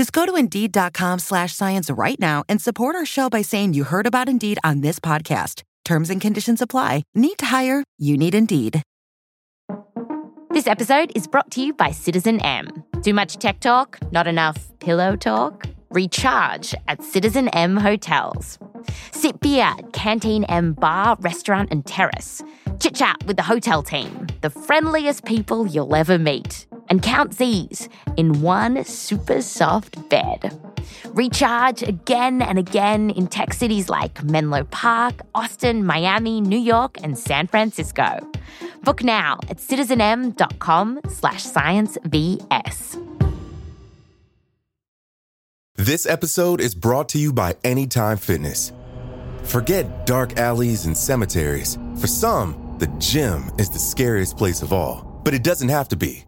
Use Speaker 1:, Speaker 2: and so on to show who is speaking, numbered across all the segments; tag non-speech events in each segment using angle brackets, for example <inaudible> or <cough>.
Speaker 1: Just go to Indeed.com slash science right now and support our show by saying you heard about Indeed on this podcast. Terms and conditions apply. Need to hire? You need Indeed.
Speaker 2: This episode is brought to you by Citizen M. Too much tech talk? Not enough pillow talk? Recharge at Citizen M hotels. Sit beer at Canteen M bar, restaurant, and terrace. Chit chat with the hotel team, the friendliest people you'll ever meet. And count these in one super soft bed. Recharge again and again in tech cities like Menlo Park, Austin, Miami, New York, and San Francisco. Book now at citizenm.com slash sciencevs.
Speaker 3: This episode is brought to you by Anytime Fitness. Forget dark alleys and cemeteries. For some, the gym is the scariest place of all, but it doesn't have to be.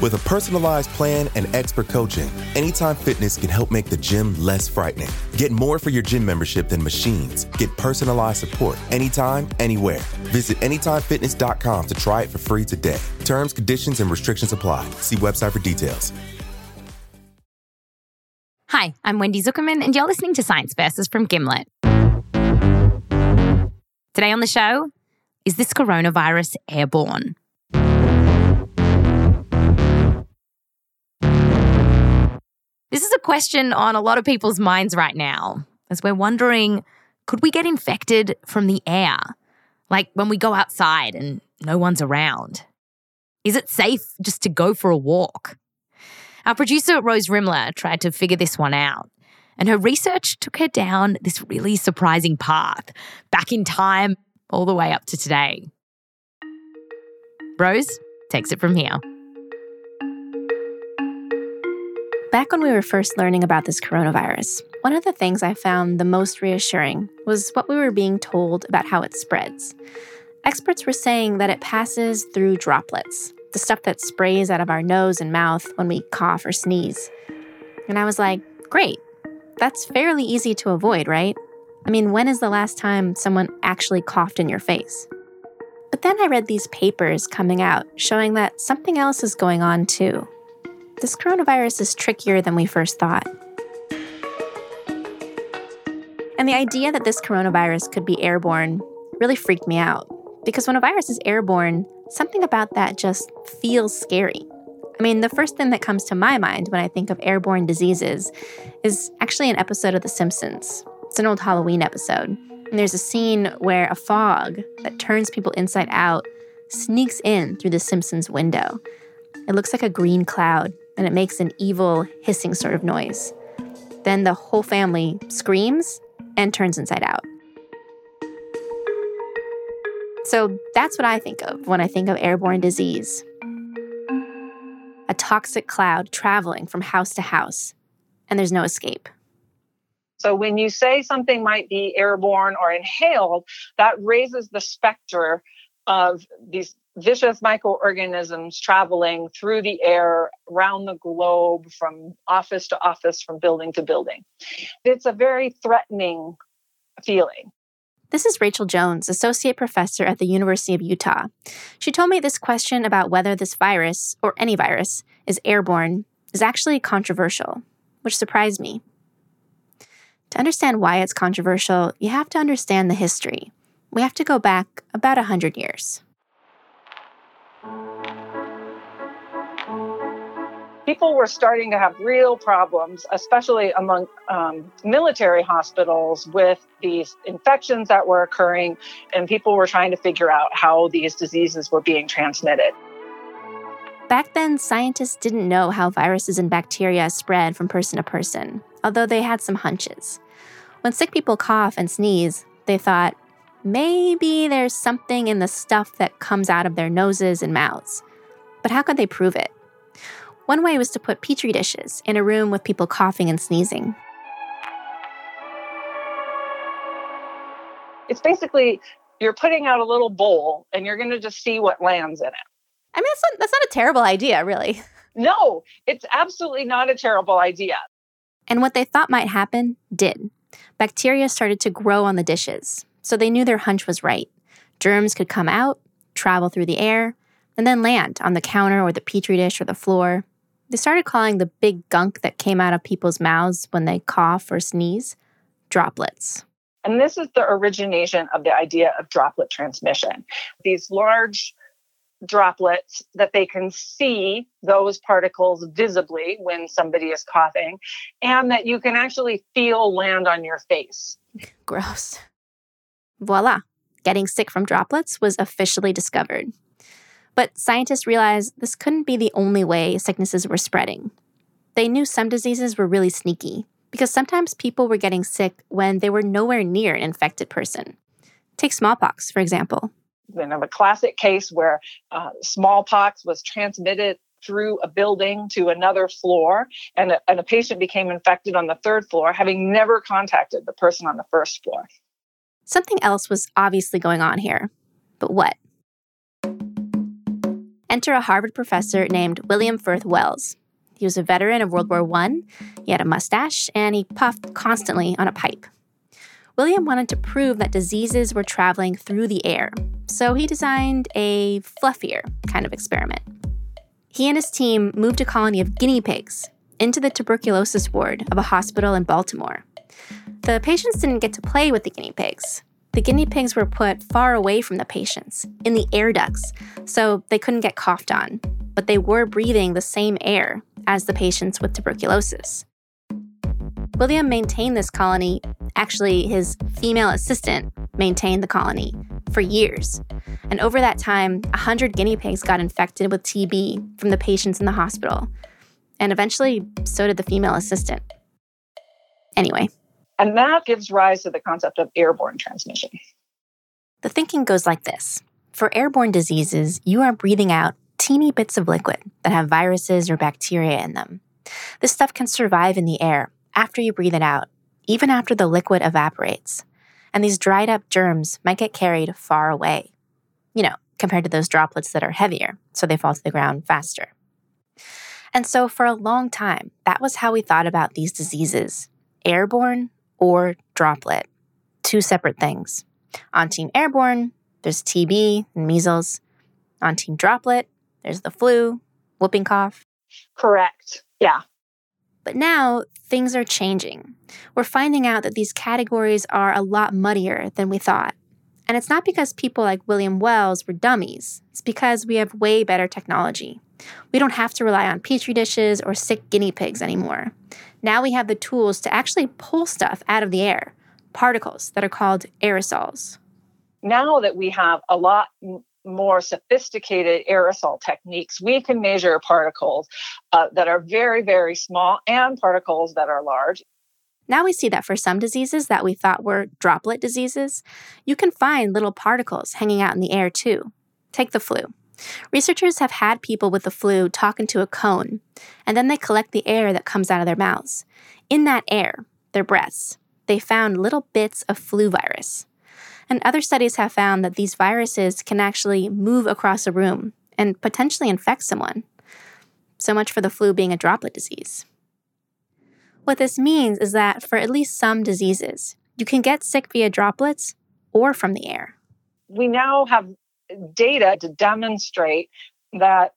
Speaker 3: With a personalized plan and expert coaching, Anytime Fitness can help make the gym less frightening. Get more for your gym membership than machines. Get personalized support anytime, anywhere. Visit AnytimeFitness.com to try it for free today. Terms, conditions, and restrictions apply. See website for details.
Speaker 2: Hi, I'm Wendy Zukerman, and you're listening to Science Versus from Gimlet. Today on the show, is this coronavirus airborne? This is a question on a lot of people's minds right now, as we're wondering could we get infected from the air? Like when we go outside and no one's around? Is it safe just to go for a walk? Our producer, Rose Rimler, tried to figure this one out, and her research took her down this really surprising path, back in time, all the way up to today. Rose takes it from here.
Speaker 4: Back when we were first learning about this coronavirus, one of the things I found the most reassuring was what we were being told about how it spreads. Experts were saying that it passes through droplets, the stuff that sprays out of our nose and mouth when we cough or sneeze. And I was like, great, that's fairly easy to avoid, right? I mean, when is the last time someone actually coughed in your face? But then I read these papers coming out showing that something else is going on too this coronavirus is trickier than we first thought. And the idea that this coronavirus could be airborne really freaked me out because when a virus is airborne, something about that just feels scary. I mean, the first thing that comes to my mind when I think of airborne diseases is actually an episode of The Simpsons. It's an old Halloween episode. And there's a scene where a fog that turns people inside out sneaks in through the Simpsons window. It looks like a green cloud, and it makes an evil, hissing sort of noise. Then the whole family screams and turns inside out. So that's what I think of when I think of airborne disease a toxic cloud traveling from house to house, and there's no escape.
Speaker 5: So when you say something might be airborne or inhaled, that raises the specter of these vicious microorganisms traveling through the air around the globe from office to office, from building to building. It's a very threatening feeling.
Speaker 4: This is Rachael Jones, Associate Professor at the University of Utah. She told me this question about whether this virus, or any virus, is airborne is actually controversial, which surprised me. To understand why it's controversial, you have to understand the history. We have to go back about 100 years.
Speaker 5: People were starting to have real problems, especially among um, military hospitals, with these infections that were occurring, and people were trying to figure out how these diseases were being transmitted.
Speaker 4: Back then, scientists didn't know how viruses and bacteria spread from person to person, although they had some hunches. When sick people cough and sneeze, they thought, maybe there's something in the stuff that comes out of their noses and mouths. But how could they prove it? One way was to put petri dishes in a room with people coughing and sneezing.
Speaker 5: It's basically you're putting out a little bowl and you're going to just see what lands in it.
Speaker 4: I mean, that's not, that's not a terrible idea, really. <laughs>
Speaker 5: No, it's absolutely not a terrible idea.
Speaker 4: And what they thought might happen did. Bacteria started to grow on the dishes, so they knew their hunch was right. Germs could come out, travel through the air, and then land on the counter or the petri dish or the floor. They started calling the big gunk that came out of people's mouths when they cough or sneeze droplets.
Speaker 5: And this is the origination of the idea of droplet transmission. These large droplets that they can see those particles visibly when somebody is coughing, and that you can actually feel land on your face.
Speaker 4: Gross. Voila, getting sick from droplets was officially discovered. But scientists realized this couldn't be the only way sicknesses were spreading. They knew some diseases were really sneaky because sometimes people were getting sick when they were nowhere near an infected person. Take smallpox, for example
Speaker 5: you know, a classic case where uh, smallpox was transmitted through a building to another floor and a, and a patient became infected on the third floor having never contacted the person on the first floor
Speaker 4: something else was obviously going on here but what enter a harvard professor named william firth wells he was a veteran of world war i he had a mustache and he puffed constantly on a pipe William wanted to prove that diseases were traveling through the air, so he designed a fluffier kind of experiment. He and his team moved a colony of guinea pigs into the tuberculosis ward of a hospital in Baltimore. The patients didn't get to play with the guinea pigs. The guinea pigs were put far away from the patients, in the air ducts, so they couldn't get coughed on, but they were breathing the same air as the patients with tuberculosis. William maintained this colony Actually, his female assistant maintained the colony for years. And over that time, 100 guinea pigs got infected with TB from the patients in the hospital. And eventually, so did the female assistant. Anyway.
Speaker 5: And that gives rise to the concept of airborne transmission.
Speaker 4: The thinking goes like this For airborne diseases, you are breathing out teeny bits of liquid that have viruses or bacteria in them. This stuff can survive in the air after you breathe it out even after the liquid evaporates. And these dried up germs might get carried far away, you know, compared to those droplets that are heavier, so they fall to the ground faster. And so, for a long time, that was how we thought about these diseases airborne or droplet, two separate things. On Team Airborne, there's TB and measles. On Team Droplet, there's the flu, whooping cough.
Speaker 5: Correct. Yeah.
Speaker 4: But now things are changing. We're finding out that these categories are a lot muddier than we thought. And it's not because people like William Wells were dummies, it's because we have way better technology. We don't have to rely on petri dishes or sick guinea pigs anymore. Now we have the tools to actually pull stuff out of the air, particles that are called aerosols.
Speaker 5: Now that we have a lot more sophisticated aerosol techniques, we can measure particles uh, that are very, very small and particles that are large.
Speaker 4: Now we see that for some diseases that we thought were droplet diseases, you can find little particles hanging out in the air too. Take the flu. Researchers have had people with the flu talk into a cone, and then they collect the air that comes out of their mouths. In that air, their breaths, they found little bits of flu virus. And other studies have found that these viruses can actually move across a room and potentially infect someone. So much for the flu being a droplet disease. What this means is that for at least some diseases, you can get sick via droplets or from the air.
Speaker 5: We now have data to demonstrate that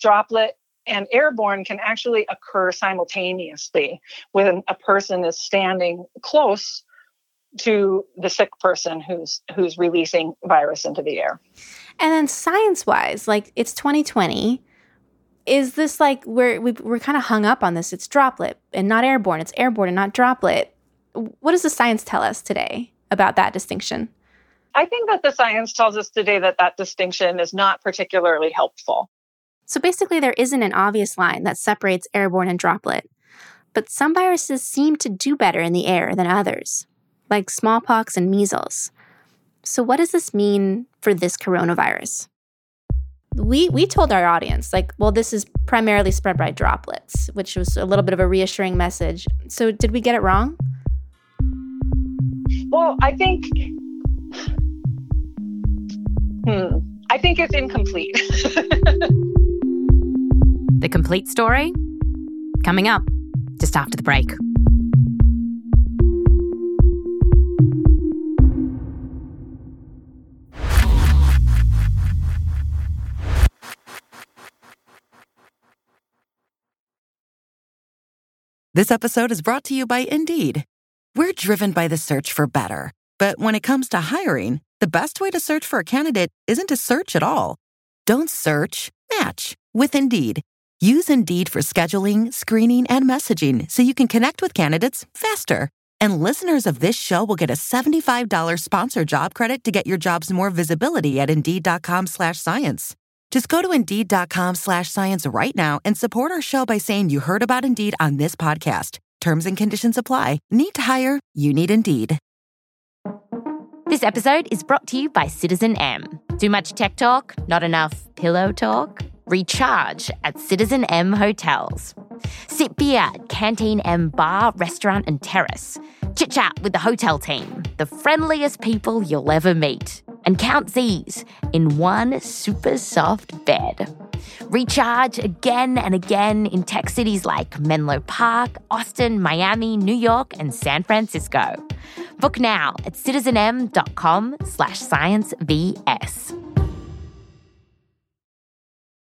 Speaker 5: droplet and airborne can actually occur simultaneously when a person is standing close to the sick person who's who's releasing virus into the air.
Speaker 4: And then science wise, like it's 2020. Is this like we're we, we're kind of hung up on this? It's droplet and not airborne. It's airborne and not droplet. What does the science tell us today about that distinction?
Speaker 5: I think that the science tells us today that that distinction is not particularly helpful.
Speaker 4: So basically, there isn't an obvious line that separates airborne and droplet. But some viruses seem to do better in the air than others like smallpox and measles. So, what does this mean for this coronavirus? We, we told our audience, like, well, this is primarily spread by droplets, which was a little bit of a reassuring message. So, did we get it wrong?
Speaker 5: Well, I think Hmm. I think it's incomplete. <laughs>
Speaker 2: the complete story coming up just after the break.
Speaker 1: This episode is brought to you by Indeed. We're driven by the search for better. But when it comes to hiring, the best way to search for a candidate isn't to search at all. Don't search, match with Indeed. Use Indeed for scheduling, screening, and messaging so you can connect with candidates faster. And listeners of this show will get a $75 sponsor job credit to get your jobs more visibility at Indeed.com slash science. Just go to Indeed.com slash science right now and support our show by saying you heard about Indeed on this podcast. Terms and conditions apply. Need to hire? You need Indeed.
Speaker 2: This episode is brought to you by Citizen M. Too much tech talk? Not enough pillow talk? Recharge at Citizen M hotels. Sit beer at Canteen M bar, restaurant, and terrace. Chit chat with the hotel team, the friendliest people you'll ever meet. And count these in one super soft bed. Recharge again and again in tech cities like Menlo Park, Austin, Miami, New York, and San Francisco. Book now at citizenm.com slash sciencevs.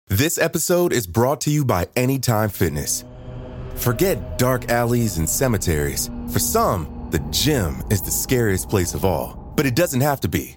Speaker 3: This episode is brought to you by Anytime Fitness. Forget dark alleys and cemeteries. For some, the gym is the scariest place of all, but it doesn't have to be.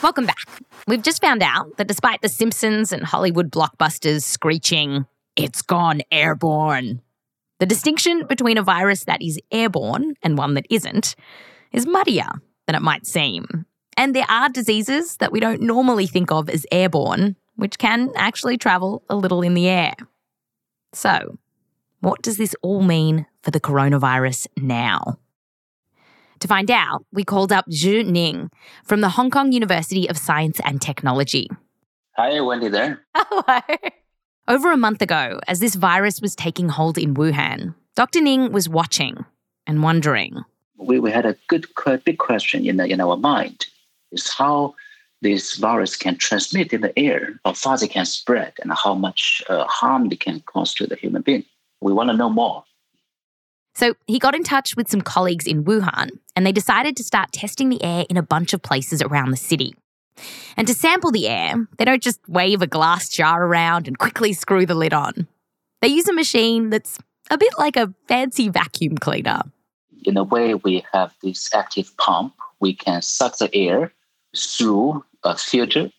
Speaker 2: Welcome back. We've just found out that despite The Simpsons and Hollywood blockbusters screeching, it's gone airborne, the distinction between a virus that is airborne and one that isn't is muddier than it might seem. And there are diseases that we don't normally think of as airborne, which can actually travel a little in the air. So, what does this all mean for the coronavirus now? To find out, we called up Zhi Ning from the Hong Kong University of Science and Technology.
Speaker 6: Hi, Wendy there. <laughs>
Speaker 2: Hello. Over a month ago, as this virus was taking hold in Wuhan, Dr. Ning was watching and wondering.
Speaker 6: We, we had a good, big question in, in our mind is how this virus can transmit in the air, how fast it can spread, and how much uh, harm it can cause to the human being. We want to know more.
Speaker 2: So he got in touch with some colleagues in Wuhan and they decided to start testing the air in a bunch of places around the city. And to sample the air, they don't just wave a glass jar around and quickly screw the lid on. They use a machine that's a bit like a fancy vacuum cleaner.
Speaker 6: In a way, we have this active pump. We can suck the air through a filter.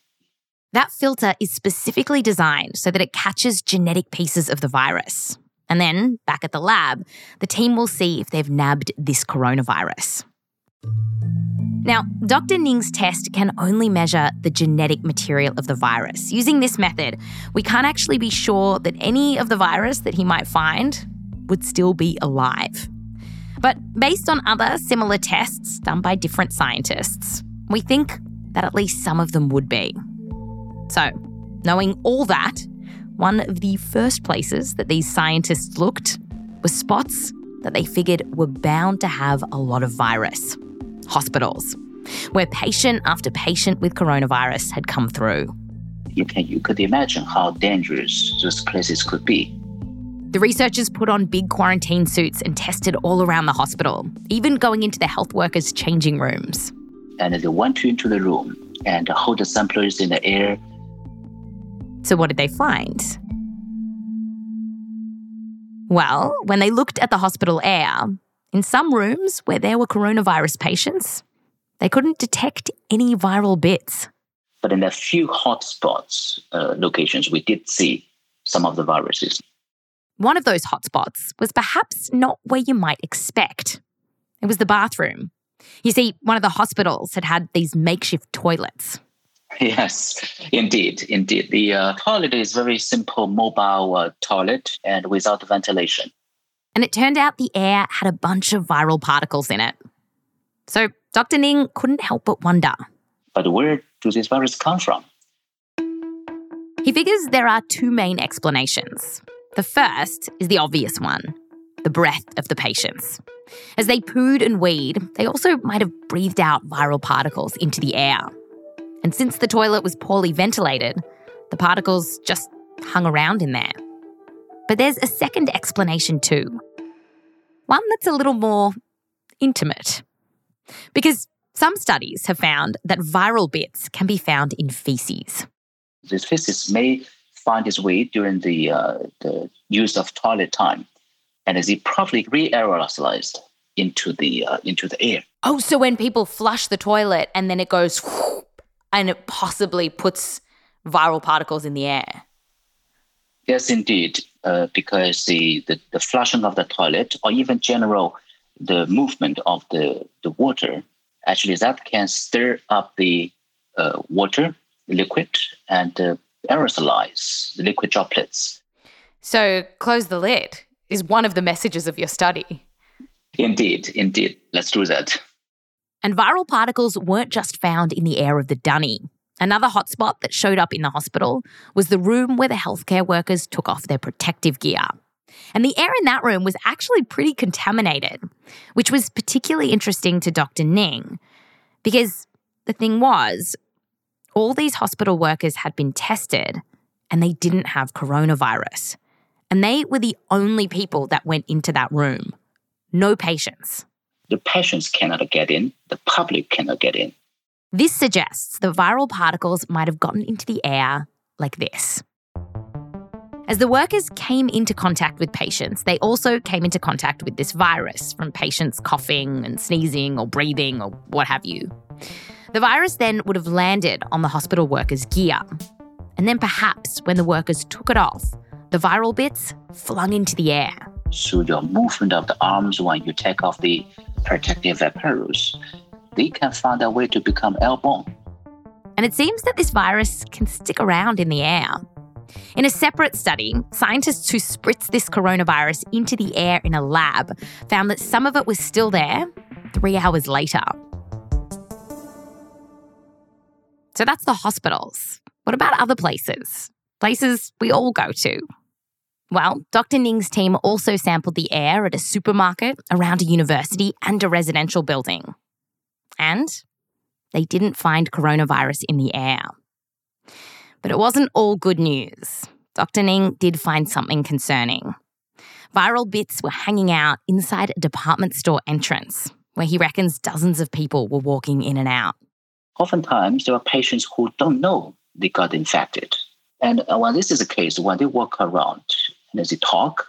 Speaker 2: That filter is specifically designed so that it catches genetic pieces of the virus. And then, back at the lab, the team will see if they've nabbed this coronavirus. Now, Dr. Ning's test can only measure the genetic material of the virus. Using this method, we can't actually be sure that any of the virus that he might find would still be alive. But based on other similar tests done by different scientists, we think that at least some of them would be. So, knowing all that, one of the first places that these scientists looked was spots that they figured were bound to have a lot of virus hospitals, where patient after patient with coronavirus had come through.
Speaker 6: You, can, you could imagine how dangerous those places could be.
Speaker 2: The researchers put on big quarantine suits and tested all around the hospital, even going into the health workers' changing rooms.
Speaker 6: And they went into the room and hold the samplers in the air
Speaker 2: so, what did they find? Well, when they looked at the hospital air, in some rooms where there were coronavirus patients, they couldn't detect any viral bits.
Speaker 6: But in a few hotspots uh, locations, we did see some of the viruses.
Speaker 2: One of those hotspots was perhaps not where you might expect. It was the bathroom. You see, one of the hospitals had had these makeshift toilets. <laughs>
Speaker 6: Yes, indeed, indeed. The uh, toilet is very simple mobile uh, toilet and without ventilation.
Speaker 2: And it turned out the air had a bunch of viral particles in it. So Dr. Ning couldn't help but wonder.
Speaker 6: But where do these viruses come from?
Speaker 2: He figures there are two main explanations. The first is the obvious one the breath of the patients. As they pooed and weed, they also might have breathed out viral particles into the air. And since the toilet was poorly ventilated, the particles just hung around in there. But there's a second explanation too. One that's a little more intimate. Because some studies have found that viral bits can be found in feces.
Speaker 6: These feces may find its way during the, uh, the use of toilet time, and is it probably re-aerosolized into the uh, into the air.
Speaker 2: Oh, so when people flush the toilet and then it goes and it possibly puts viral particles in the air.
Speaker 6: Yes, indeed, uh, because the, the, the flushing of the toilet or even general the movement of the, the water, actually that can stir up the uh, water liquid and uh, aerosolize the liquid droplets.
Speaker 2: So close the lid is one of the messages of your study.
Speaker 6: Indeed, indeed. Let's do that.
Speaker 2: And viral particles weren't just found in the air of the dunny. Another hotspot that showed up in the hospital was the room where the healthcare workers took off their protective gear. And the air in that room was actually pretty contaminated, which was particularly interesting to Dr. Ning. Because the thing was, all these hospital workers had been tested and they didn't have coronavirus. And they were the only people that went into that room. No patients.
Speaker 6: The patients cannot get in, the public cannot get in.
Speaker 2: This suggests the viral particles might have gotten into the air like this. As the workers came into contact with patients, they also came into contact with this virus from patients coughing and sneezing or breathing or what have you. The virus then would have landed on the hospital workers' gear. And then perhaps when the workers took it off, the viral bits flung into the air.
Speaker 6: So your movement of the arms when you take off the protective apparatus, they can find a way to become airborne.
Speaker 2: And it seems that this virus can stick around in the air. In a separate study, scientists who spritzed this coronavirus into the air in a lab found that some of it was still there three hours later. So that's the hospitals. What about other places? Places we all go to. Well, Dr. Ning's team also sampled the air at a supermarket, around a university, and a residential building. And they didn't find coronavirus in the air. But it wasn't all good news. Dr. Ning did find something concerning. Viral bits were hanging out inside a department store entrance, where he reckons dozens of people were walking in and out.
Speaker 6: Oftentimes, there are patients who don't know they got infected. And uh, when this is the case, when they walk around and as they talk,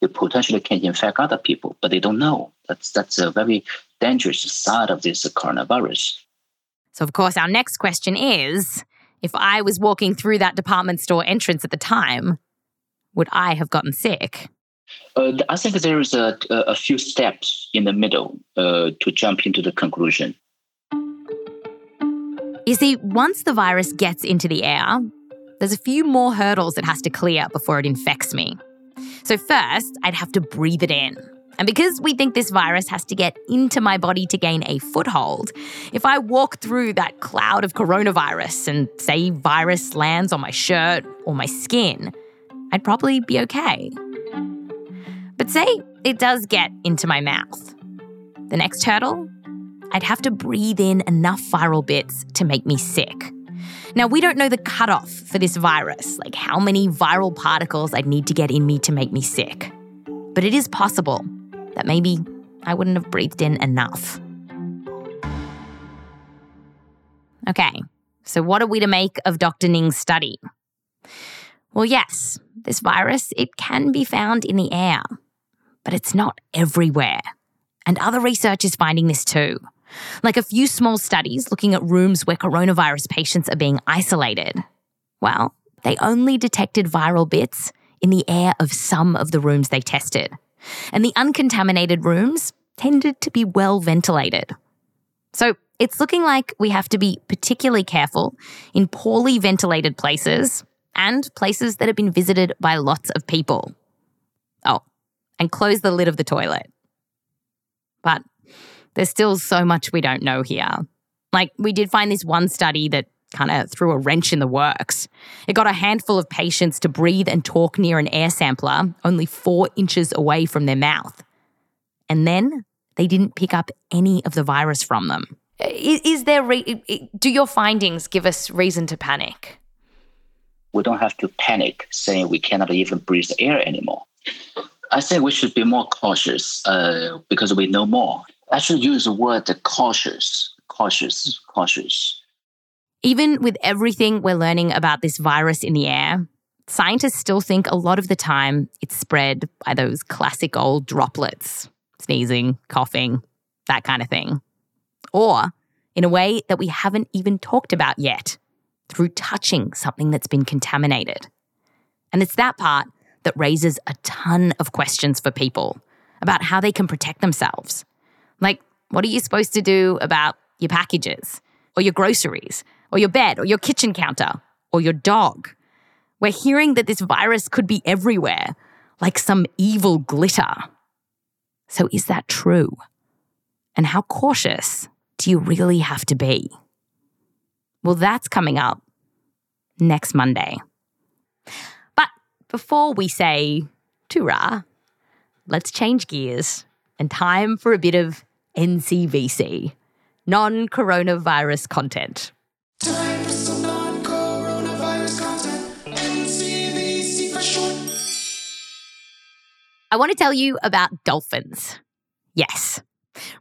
Speaker 6: they potentially can infect other people, but they don't know. That's that's a very dangerous side of this coronavirus.
Speaker 2: So, of course, our next question is if I was walking through that department store entrance at the time, would I have gotten sick?
Speaker 6: Uh, I think there is a, a few steps in the middle uh, to jump into the conclusion.
Speaker 2: You see, once the virus gets into the air, there's a few more hurdles it has to clear before it infects me. So, first, I'd have to breathe it in. And because we think this virus has to get into my body to gain a foothold, if I walk through that cloud of coronavirus and say virus lands on my shirt or my skin, I'd probably be okay. But say it does get into my mouth. The next hurdle? I'd have to breathe in enough viral bits to make me sick. Now, we don't know the cutoff for this virus, like how many viral particles I'd need to get in me to make me sick. But it is possible that maybe I wouldn't have breathed in enough. Okay, so what are we to make of Dr. Ning's study? Well, yes, this virus, it can be found in the air, but it's not everywhere. And other research is finding this too. Like a few small studies looking at rooms where coronavirus patients are being isolated. Well, they only detected viral bits in the air of some of the rooms they tested. And the uncontaminated rooms tended to be well ventilated. So it's looking like we have to be particularly careful in poorly ventilated places and places that have been visited by lots of people. Oh, and close the lid of the toilet. But there's still so much we don't know here. Like, we did find this one study that kind of threw a wrench in the works. It got a handful of patients to breathe and talk near an air sampler only four inches away from their mouth. And then they didn't pick up any of the virus from them. Is, is there, re- do your findings give us reason to panic?
Speaker 6: We don't have to panic saying we cannot even breathe air anymore. I think we should be more cautious uh, because we know more. I should use the word cautious, cautious, cautious.
Speaker 2: Even with everything we're learning about this virus in the air, scientists still think a lot of the time it's spread by those classic old droplets sneezing, coughing, that kind of thing. Or in a way that we haven't even talked about yet, through touching something that's been contaminated. And it's that part that raises a ton of questions for people about how they can protect themselves. Like, what are you supposed to do about your packages, or your groceries, or your bed, or your kitchen counter, or your dog? We're hearing that this virus could be everywhere, like some evil glitter. So, is that true? And how cautious do you really have to be? Well, that's coming up next Monday. But before we say toorah, let's change gears and time for a bit of NCVC, non coronavirus content. Time for some non coronavirus content, NCVC for short. I want to tell you about dolphins. Yes.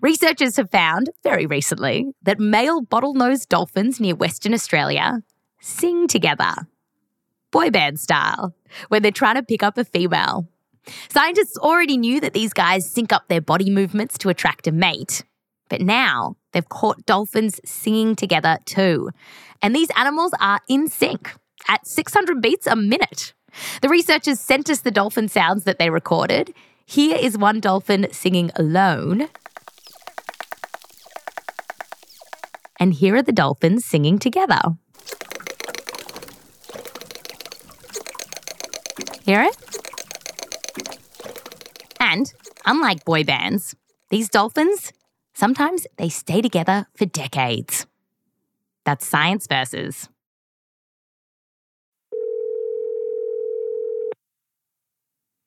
Speaker 2: Researchers have found very recently that male bottlenose dolphins near Western Australia sing together, boy band style, when they're trying to pick up a female. Scientists already knew that these guys sync up their body movements to attract a mate, but now they've caught dolphins singing together too. And these animals are in sync at 600 beats a minute. The researchers sent us the dolphin sounds that they recorded. Here is one dolphin singing alone. And here are the dolphins singing together. Hear it? And unlike boy bands, these dolphins, sometimes they stay together for decades. That's Science Versus.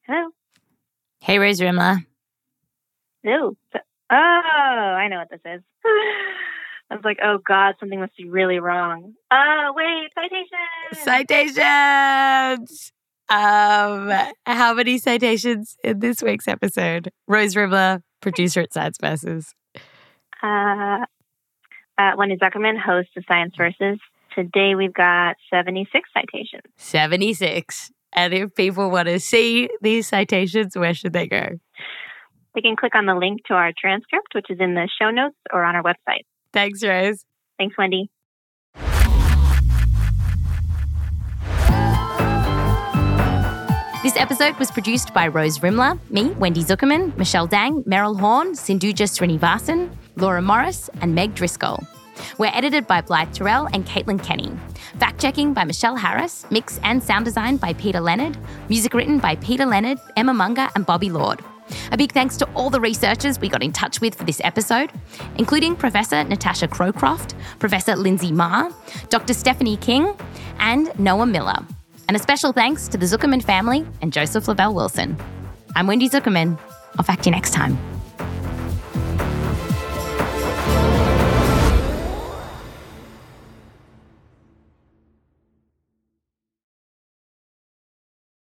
Speaker 7: Hello.
Speaker 2: Hey, Rose Rimler.
Speaker 7: Hello. Oh, I know what this is. <sighs> I was like, oh God, something must be really wrong. Oh, wait, citations!
Speaker 2: Citations! Um, how many citations in this week's episode? Rose Rimler, producer at Science Versus.
Speaker 7: Uh, uh, Wendy Zukerman, host of Science Versus. Today we've got 76 citations.
Speaker 2: 76. And if people want to see these citations, where should they go?
Speaker 7: They can click on the link to our transcript, which is in the show notes or on our website.
Speaker 2: Thanks, Rose.
Speaker 7: Thanks, Wendy.
Speaker 2: This episode was produced by Rose Rimler, me, Wendy Zukerman, Michelle Dang, Meryl Horn, Sinduja Srinivasan, Laura Morris, and Meg Driscoll. We're edited by Blythe Terrell and Caitlin Kenney. Fact checking by Michelle Harris, mix and sound design by Peter Leonard, music written by Peter Leonard, Emma Munger, and Bobby Lord. A big thanks to all the researchers we got in touch with for this episode, including Professor Natasha Crowcroft, Professor Linsey Marr, Dr. Stephanie King, and Noah Miller. And a special thanks to the Zukerman family and Joseph Lavelle Wilson. I'm Wendy Zukerman. I'll fact you next time.